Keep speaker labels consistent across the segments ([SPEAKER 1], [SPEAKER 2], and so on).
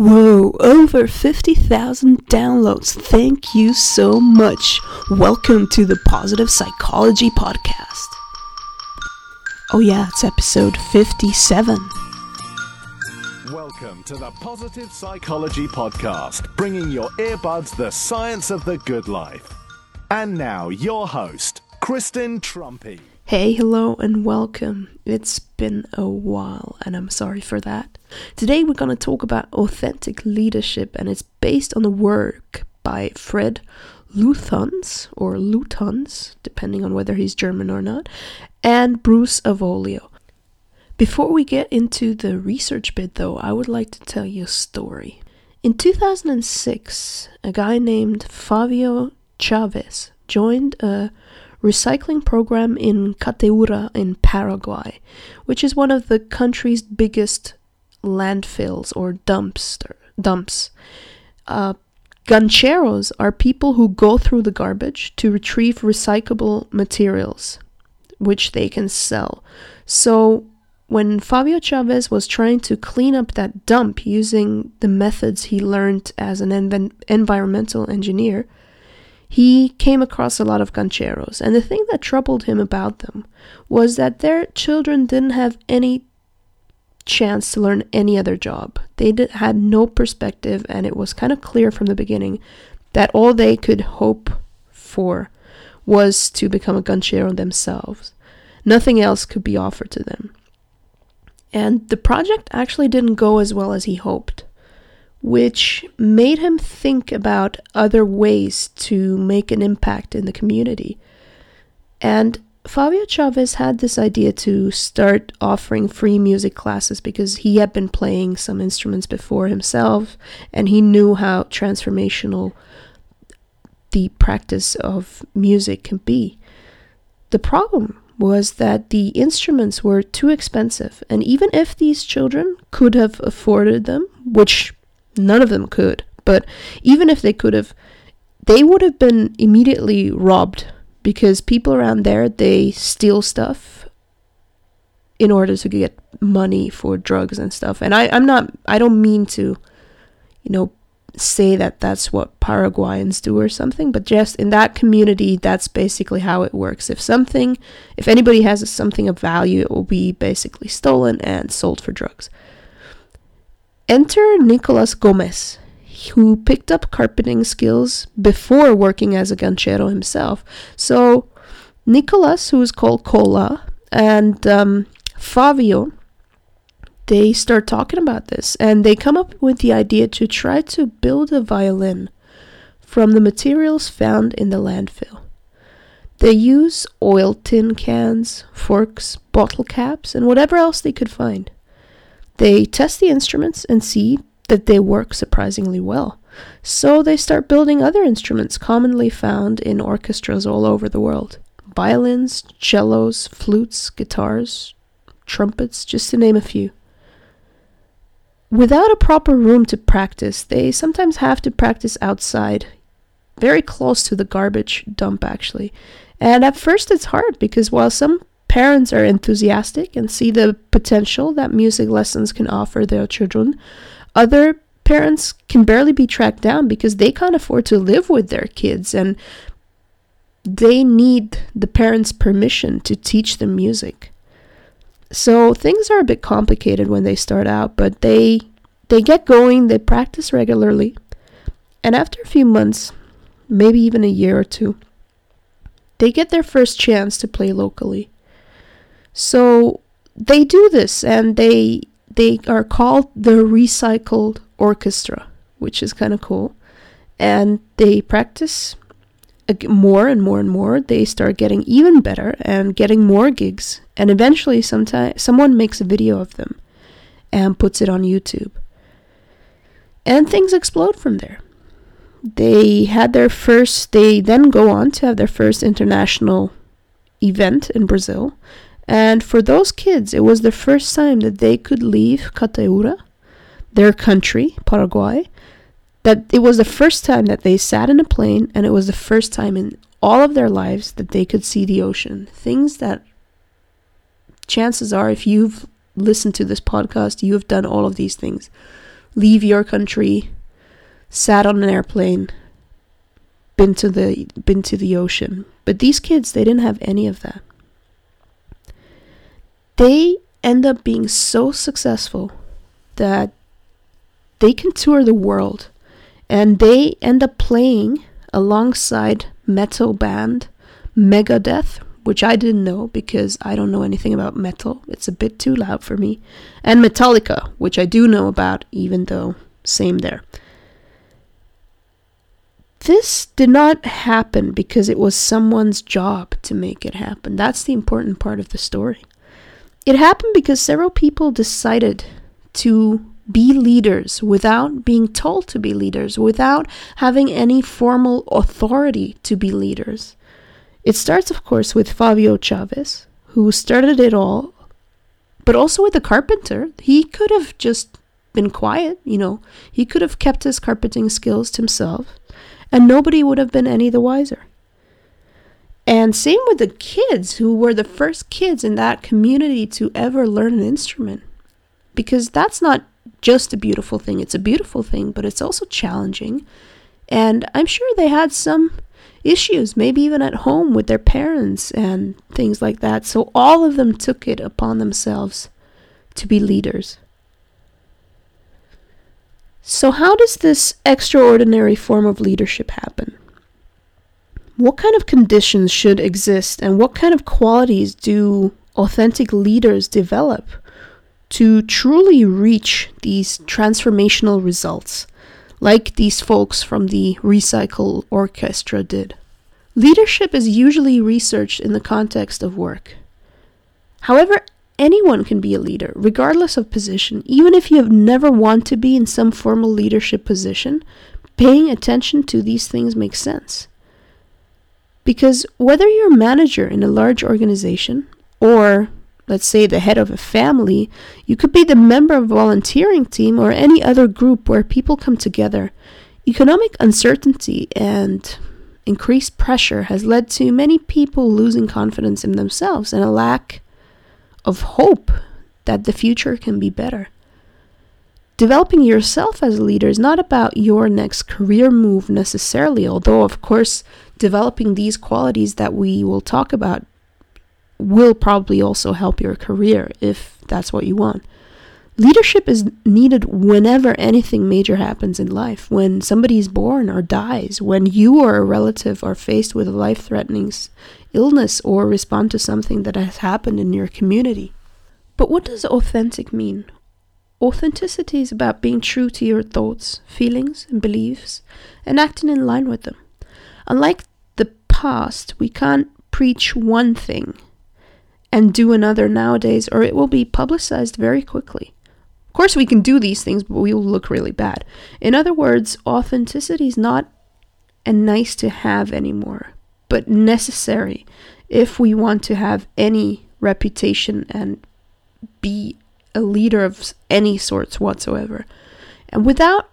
[SPEAKER 1] Whoa, over 50,000 downloads. Thank you so much. Welcome to the Positive Psychology Podcast. Oh, yeah, it's episode 57.
[SPEAKER 2] Welcome to the Positive Psychology Podcast, bringing your earbuds the science of the good life. And now, your host, Kristen Truempy.
[SPEAKER 1] Hey, hello, and welcome. It's been a while, and I'm sorry for that. Today, we're going to talk about authentic leadership, and it's based on the work by Fred Luthans, or Luthans, depending on whether he's German or not, and Bruce Avolio. Before we get into the research bit, though, I would like to tell you a story. In 2006, a guy named Favio Chavez joined a recycling program in Cateura in Paraguay, which is one of the country's biggest landfills or dumpster, dumps. Uh, gancheros are people who go through the garbage to retrieve recyclable materials, which they can sell. So when Favio Chavez was trying to clean up that dump using the methods he learned as an env- environmental engineer, he came across a lot of gancheros, and the thing that troubled him about them was that their children didn't have any chance to learn any other job. They did, had no perspective, and it was kind of clear from the beginning that all they could hope for was to become a ganchero themselves. Nothing else could be offered to them. And the project actually didn't go as well as he hoped which made him think about other ways to make an impact in the community. And Favio Chavez had this idea to start offering free music classes because he had been playing some instruments before himself and he knew how transformational the practice of music can be. The problem was that the instruments were too expensive, and even if these children could have afforded them, which None of them could. But even if they could have, they would have been immediately robbed because people around there they steal stuff in order to get money for drugs and stuff. And I, I'm not, I don't mean to, you know, say that that's what Paraguayans do or something, but just in that community, that's basically how it works. If something, if anybody has something of value, it will be basically stolen and sold for drugs. Enter Nicolas Gomez, who picked up carpeting skills before working as a ganchero himself. So, Nicolas, who is called Cola, and um, Favio, they start talking about this and they come up with the idea to try to build a violin from the materials found in the landfill. They use oil tin cans, forks, bottle caps, and whatever else they could find. They test the instruments and see that they work surprisingly well. So they start building other instruments commonly found in orchestras all over the world violins, cellos, flutes, guitars, trumpets, just to name a few. Without a proper room to practice, they sometimes have to practice outside, very close to the garbage dump, actually. And at first, it's hard because while some parents are enthusiastic and see the potential that music lessons can offer their children, other parents can barely be tracked down because they can't afford to live with their kids and they need the parents' permission to teach them music. So things are a bit complicated when they start out, but they they get going, they practice regularly, and after a few months, maybe even a year or two, they get their first chance to play locally. So they do this and they they are called the recycled orchestra, which is kind of cool. And they practice more and more and more. They start getting even better and getting more gigs. And eventually sometime someone makes a video of them and puts it on YouTube. And things explode from there. They had their first they then go on to have their first international event in Brazil and for those kids, it was the first time that they could leave Cateura, their country, Paraguay. That it was the first time that they sat in a plane, and it was the first time in all of their lives that they could see the ocean. Things that chances are, if you've listened to this podcast, you have done all of these things. leave your country, sat on an airplane, been to the been to the ocean. But these kids, they didn't have any of that. They end up being so successful that they can tour the world and they end up playing alongside metal band Megadeth, which I didn't know because I don't know anything about metal. It's a bit too loud for me. And Metallica, which I do know about, even though same there. This did not happen because it was someone's job to make it happen. That's the important part of the story. It happened because several people decided to be leaders without being told to be leaders, without having any formal authority to be leaders. It starts, of course, with Favio Chavez, who started it all, but also with the carpenter. He could have just been quiet, you know, he could have kept his carpenting skills to himself, and nobody would have been any the wiser. And same with the kids who were the first kids in that community to ever learn an instrument. Because that's not just a beautiful thing, it's a beautiful thing, but it's also challenging. And I'm sure they had some issues, maybe even at home with their parents and things like that. So all of them took it upon themselves to be leaders. So, how does this extraordinary form of leadership happen? What kind of conditions should exist, and what kind of qualities do authentic leaders develop to truly reach these transformational results? like these folks from the Recycle Orchestra did. Leadership is usually researched in the context of work. However, anyone can be a leader, regardless of position, even if you have never wanted to be in some formal leadership position. Paying attention to these things makes sense. Because whether you're a manager in a large organization or let's say the head of a family, you could be the member of a volunteering team or any other group where people come together. Economic uncertainty and increased pressure has led to many people losing confidence in themselves and a lack of hope that the future can be better. Developing yourself as a leader is not about your next career move necessarily, although, of course, developing these qualities that we will talk about will probably also help your career if that's what you want. Leadership is needed whenever anything major happens in life. When somebody is born or dies, when you or a relative are faced with a life threatening illness or respond to something that has happened in your community. But what does authentic mean? Authenticity is about being true to your thoughts, feelings, and beliefs and acting in line with them. Unlike past, we can't preach one thing and do another nowadays, or it will be publicized very quickly. Of course, we can do these things, but we will look really bad. In other words, authenticity is not a nice to have anymore, but necessary if we want to have any reputation and be a leader of any sorts whatsoever. And without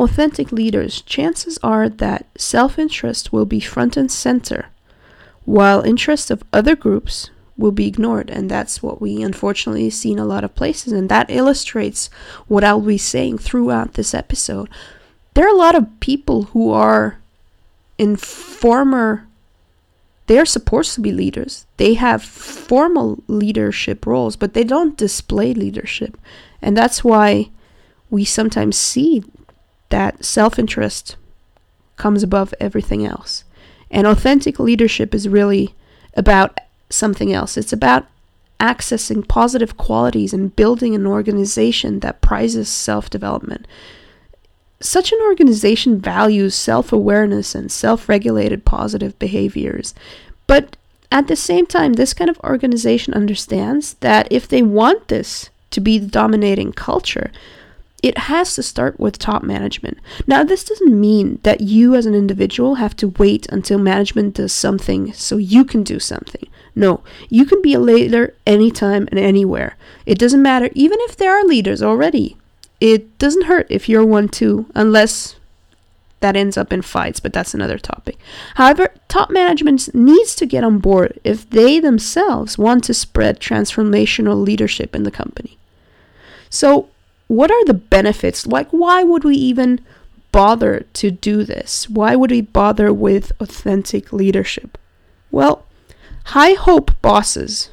[SPEAKER 1] authentic leaders, chances are that self interest will be front and center, while interests of other groups will be ignored and that's what we unfortunately see in a lot of places and that illustrates what I'll be saying throughout this episode. There are a lot of people who are in former they are supposed to be leaders. They have formal leadership roles, but they don't display leadership. And that's why we sometimes see that self interest comes above everything else. And authentic leadership is really about something else. It's about accessing positive qualities and building an organization that prizes self development. Such an organization values self awareness and self regulated positive behaviors. But at the same time, this kind of organization understands that if they want this to be the dominating culture, it has to start with top management. Now, this doesn't mean that you as an individual have to wait until management does something so you can do something. No, you can be a leader anytime and anywhere. It doesn't matter, even if there are leaders already. It doesn't hurt if you're one too, unless that ends up in fights, but that's another topic. However, top management needs to get on board if they themselves want to spread transformational leadership in the company. So, what are the benefits? Like, why would we even bother to do this? Why would we bother with authentic leadership? Well, high hope bosses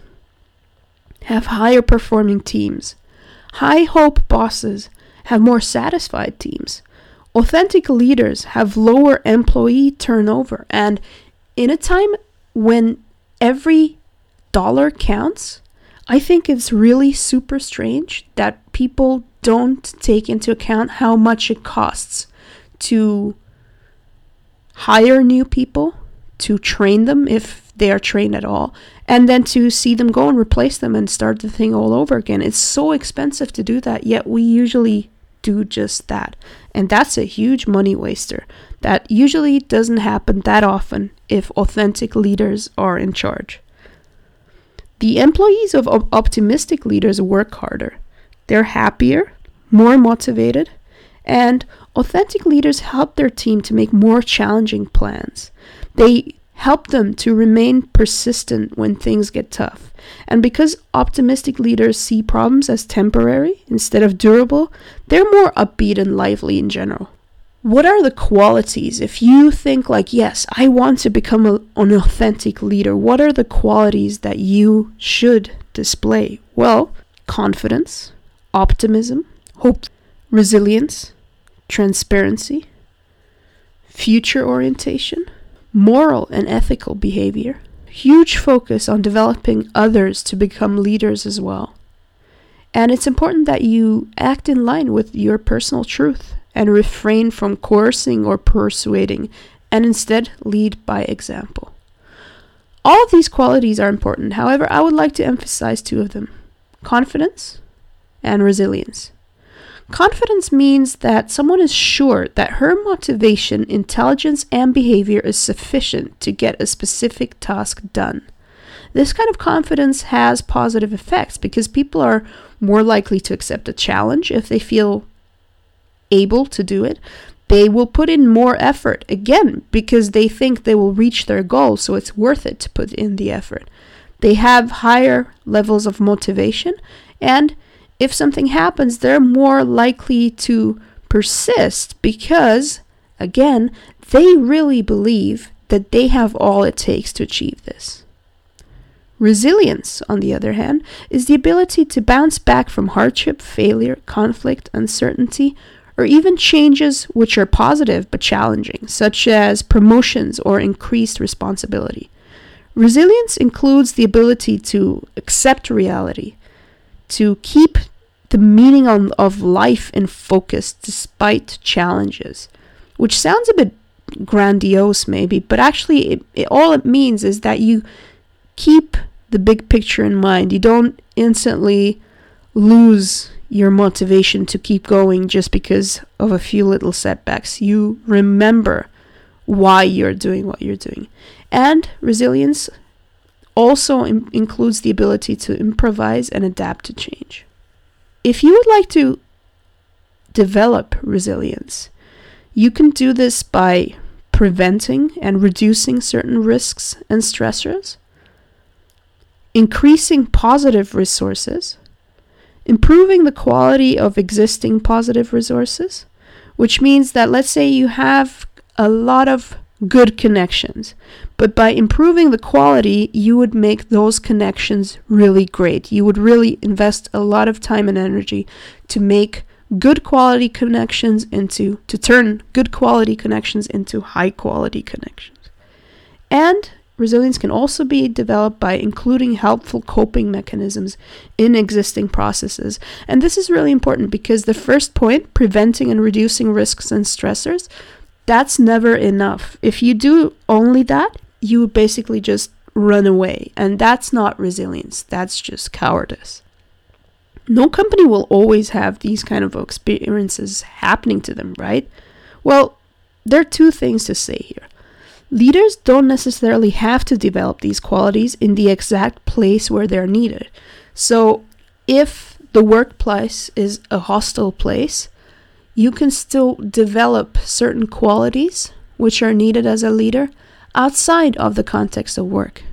[SPEAKER 1] have higher performing teams. High hope bosses have more satisfied teams. Authentic leaders have lower employee turnover. And in a time when every dollar counts, I think it's really super strange that people don't take into account how much it costs to hire new people, to train them if they are trained at all, and then to see them go and replace them and start the thing all over again. It's so expensive to do that, yet we usually do just that. And that's a huge money waster that usually doesn't happen that often if authentic leaders are in charge. The employees of op- optimistic leaders work harder. They're happier, more motivated, and authentic leaders help their team to make more challenging plans. They help them to remain persistent when things get tough. And because optimistic leaders see problems as temporary instead of durable, they're more upbeat and lively in general. What are the qualities? If you think, like, yes, I want to become a, an authentic leader, what are the qualities that you should display? Well, confidence, optimism, hope, resilience, transparency, future orientation, moral and ethical behavior, huge focus on developing others to become leaders as well. And it's important that you act in line with your personal truth and refrain from coercing or persuading and instead lead by example. All of these qualities are important. However, I would like to emphasize two of them confidence and resilience. Confidence means that someone is sure that her motivation, intelligence, and behavior is sufficient to get a specific task done. This kind of confidence has positive effects because people are more likely to accept a challenge if they feel able to do it. They will put in more effort again because they think they will reach their goal, so it's worth it to put in the effort. They have higher levels of motivation and if something happens, they're more likely to persist because, again, they really believe that they have all it takes to achieve this. Resilience, on the other hand, is the ability to bounce back from hardship, failure, conflict, uncertainty, or even changes which are positive but challenging, such as promotions or increased responsibility. Resilience includes the ability to accept reality, to keep the meaning of, of life in focus despite challenges, which sounds a bit grandiose maybe, but actually it, it, all it means is that you keep the big picture in mind. You don't instantly lose your motivation to keep going just because of a few little setbacks. You remember why you're doing what you're doing. And resilience also Im- includes the ability to improvise and adapt to change. If you would like to develop resilience, you can do this by preventing and reducing certain risks and stressors, increasing positive resources, improving the quality of existing positive resources, which means that let's say you have a lot of good connections. But by improving the quality, you would make those connections really great. You would really invest a lot of time and energy to make good quality connections into, to turn good quality connections into high quality connections. And resilience can also be developed by including helpful coping mechanisms in existing processes. And this is really important because the first point, preventing and reducing risks and stressors, that's never enough. If you do only that, you would basically just run away. And that's not resilience, that's just cowardice. No company will always have these kind of experiences happening to them, right? Well, there are two things to say here. Leaders don't necessarily have to develop these qualities in the exact place where they're needed. So, if the workplace is a hostile place, you can still develop certain qualities which are needed as a leader outside of the context of work.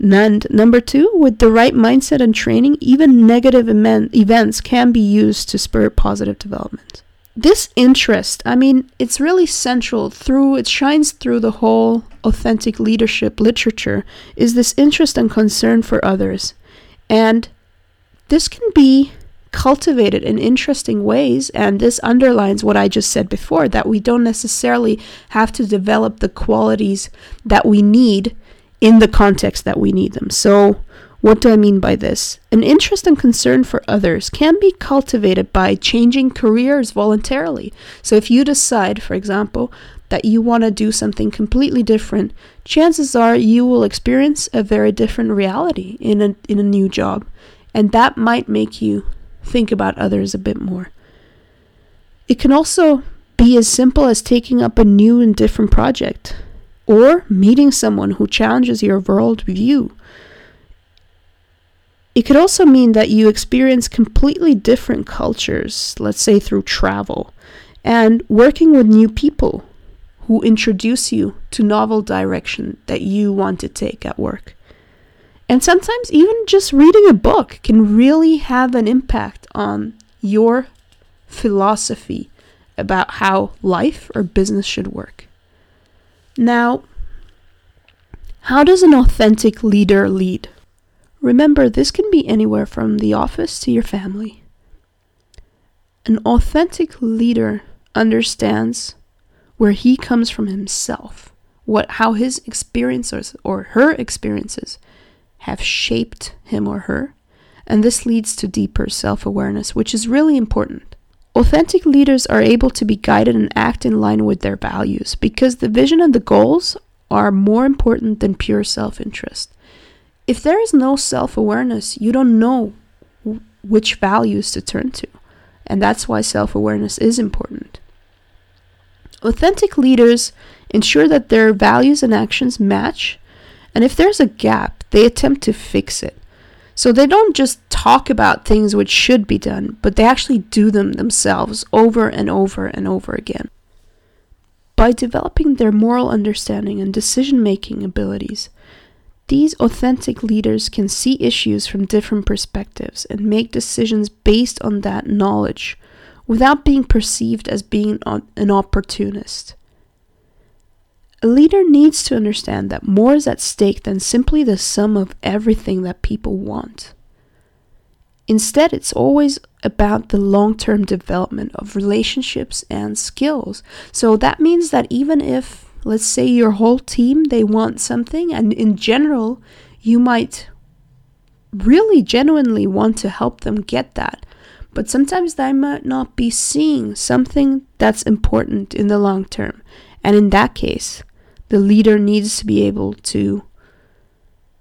[SPEAKER 1] And number two, with the right mindset and training, even negative events can be used to spur positive development. This interest, I mean, it's really central through, it shines through the whole authentic leadership literature, is this interest and concern for others. And this can be cultivated in interesting ways, and this underlines what I just said before that we don't necessarily have to develop the qualities that we need in the context that we need them. So, what do I mean by this? An interest and concern for others can be cultivated by changing careers voluntarily. So, if you decide, for example, that you want to do something completely different, chances are you will experience a very different reality in a, in a new job. And that might make you think about others a bit more. It can also be as simple as taking up a new and different project or meeting someone who challenges your world view. It could also mean that you experience completely different cultures, let's say through travel, and working with new people who introduce you to novel direction that you want to take at work. And sometimes even just reading a book can really have an impact on your philosophy about how life or business should work. Now, how does an authentic leader lead? Remember, this can be anywhere from the office to your family. An authentic leader understands where he comes from himself, what how his experiences or her experiences have shaped him or her, and this leads to deeper self-awareness, which is really important. Authentic leaders are able to be guided and act in line with their values because the vision and the goals are more important than pure self interest. If there is no self awareness, you don't know which values to turn to. And that's why self awareness is important. Authentic leaders ensure that their values and actions match, and if there's a gap, they attempt to fix it. So they don't just talk about things which should be done, but they actually do them themselves over and over and over again. By developing their moral understanding and decision making abilities, these authentic leaders can see issues from different perspectives and make decisions based on that knowledge without being perceived as being an opportunist. A leader needs to understand that more is at stake than simply the sum of everything that people want. Instead, it's always about the long term development of relationships and skills. So that means that even if, let's say, your whole team they want something, and in general, you might really genuinely want to help them get that, but sometimes they might not be seeing something that's important in the long term. And in that case, the leader needs to be able to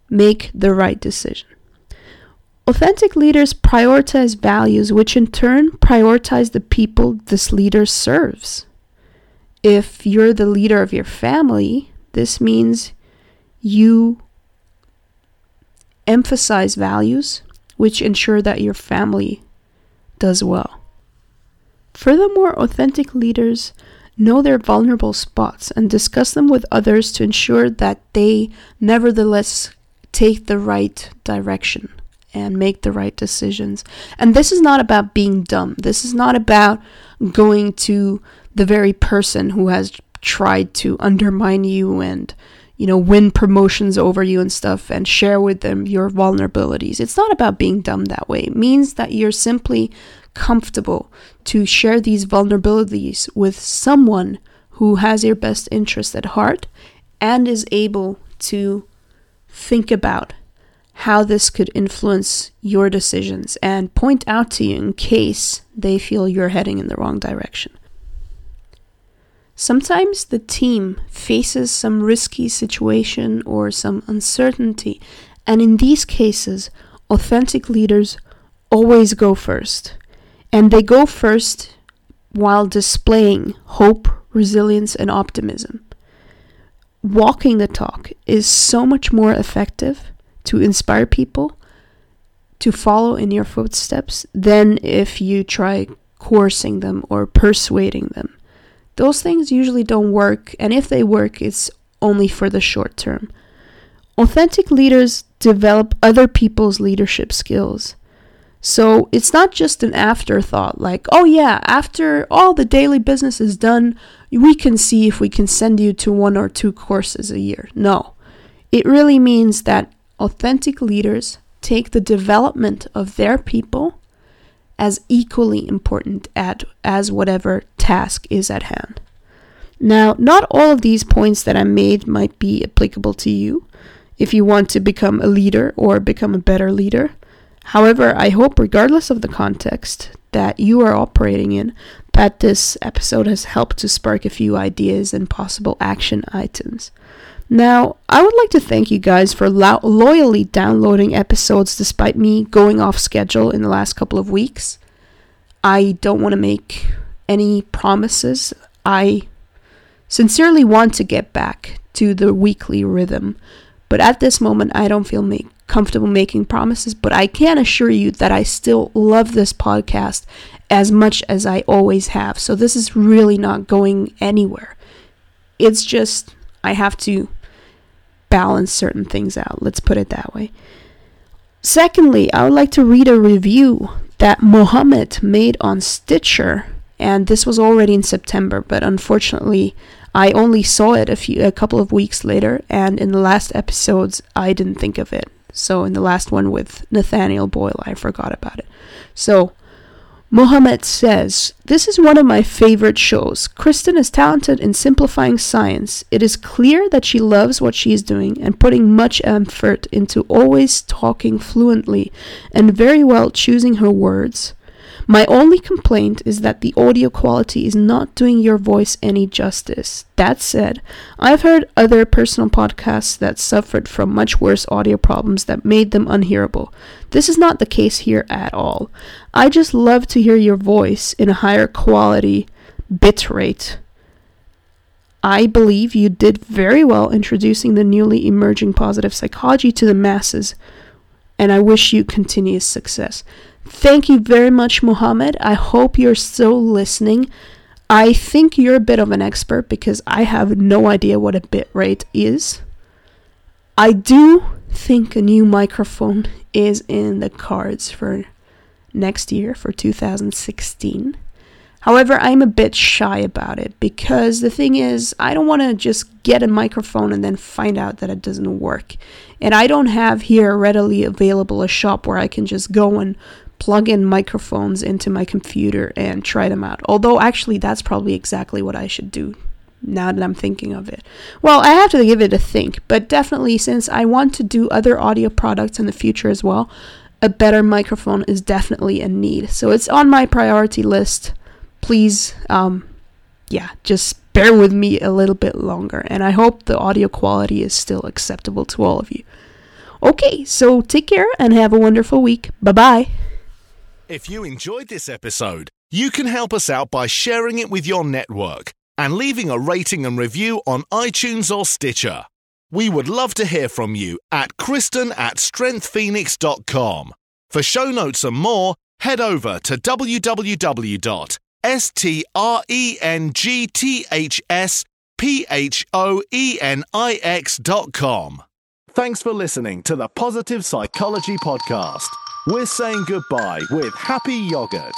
[SPEAKER 1] make the right decision. Authentic leaders prioritize values, which in turn prioritize the people this leader serves. If you're the leader of your family, this means you emphasize values which ensure that your family does well. Furthermore, authentic leaders know their vulnerable spots and discuss them with others to ensure that they nevertheless take the right direction and make the right decisions. And this is not about being dumb. This is not about going to the very person who has tried to undermine you and you know win promotions over you and stuff and share with them your vulnerabilities. It's not about being dumb that way. It means that you're simply comfortable to share these vulnerabilities with someone who has your best interest at heart and is able to think about how this could influence your decisions and point out to you in case they feel you're heading in the wrong direction. Sometimes the team faces some risky situation or some uncertainty, and in these cases, authentic leaders always go first. And they go first while displaying hope, resilience, and optimism. Walking the talk is so much more effective to inspire people to follow in your footsteps than if you try coercing them or persuading them. Those things usually don't work, and if they work, it's only for the short term. authentic leaders develop other people's leadership skills. So it's not just an afterthought, like, oh yeah, after all the daily business is done, we can see if we can send you to one or two courses a year. No. It really means that authentic leaders take the development of their people as equally important at, as whatever task is at hand. Now, not all of these points that I made might be applicable to you if you want to become a leader or become a better leader. However, I hope, regardless of the context that you are operating in, that this episode has helped to spark a few ideas and possible action items. Now, I would like to thank you guys for lo- loyally downloading episodes despite me going off schedule in the last couple of weeks. I don't want to make any promises. I sincerely want to get back to the weekly rhythm, but at this moment, I don't feel make, comfortable making promises. But I can assure you that I still love this podcast as much as I always have. So this is really not going anywhere. It's just I have to balance certain things out. Let's put it that way. Secondly, I would like to read a review that Mohammed made on Stitcher, and this was already in September, but unfortunately, I only saw it a few a couple of weeks later, and in the last episodes, I didn't think of it. So in the last one with Nathaniel Boyle, I forgot about it. So Mohammed says, This is one of my favorite shows. Kristen is talented in simplifying science. It is clear that she loves what she is doing and putting much effort into always talking fluently and very well choosing her words. My only complaint is that the audio quality is not doing your voice any justice. That said, I've heard other personal podcasts that suffered from much worse audio problems that made them unhearable. This is not the case here at all. I just love to hear your voice in a higher quality bit rate. I believe you did very well introducing the newly emerging positive psychology to the masses, and I wish you continuous success. Thank you very much, Mohammed. I hope you're still listening. I think you're a bit of an expert because I have no idea what a bit rate is. I do think a new microphone is in the cards for next year, for 2016. However, I'm a bit shy about it because the thing is, I don't want to just get a microphone and then find out that it doesn't work. And I don't have here readily available a shop where I can just go and plug in microphones into my computer and try them out. Although, actually, that's probably exactly what I should do now that I'm thinking of it. Well, I have to give it a think, but definitely, since I want to do other audio products in the future as well, a better microphone is definitely a need. So it's on my priority list. Please, um, yeah, just bear with me a little bit longer, and I hope the audio quality is still acceptable to all of you. Okay, so take care and have a wonderful week. Bye bye.
[SPEAKER 2] If you enjoyed this episode, you can help us out by sharing it with your network and leaving a rating and review on iTunes or Stitcher. We would love to hear from you at Kristen at strengthsphoenix.com. For show notes and more, head over to www.strengthsphoenix.com. Thanks for listening to the Positive Psychology Podcast. We're saying goodbye with happy yogurt.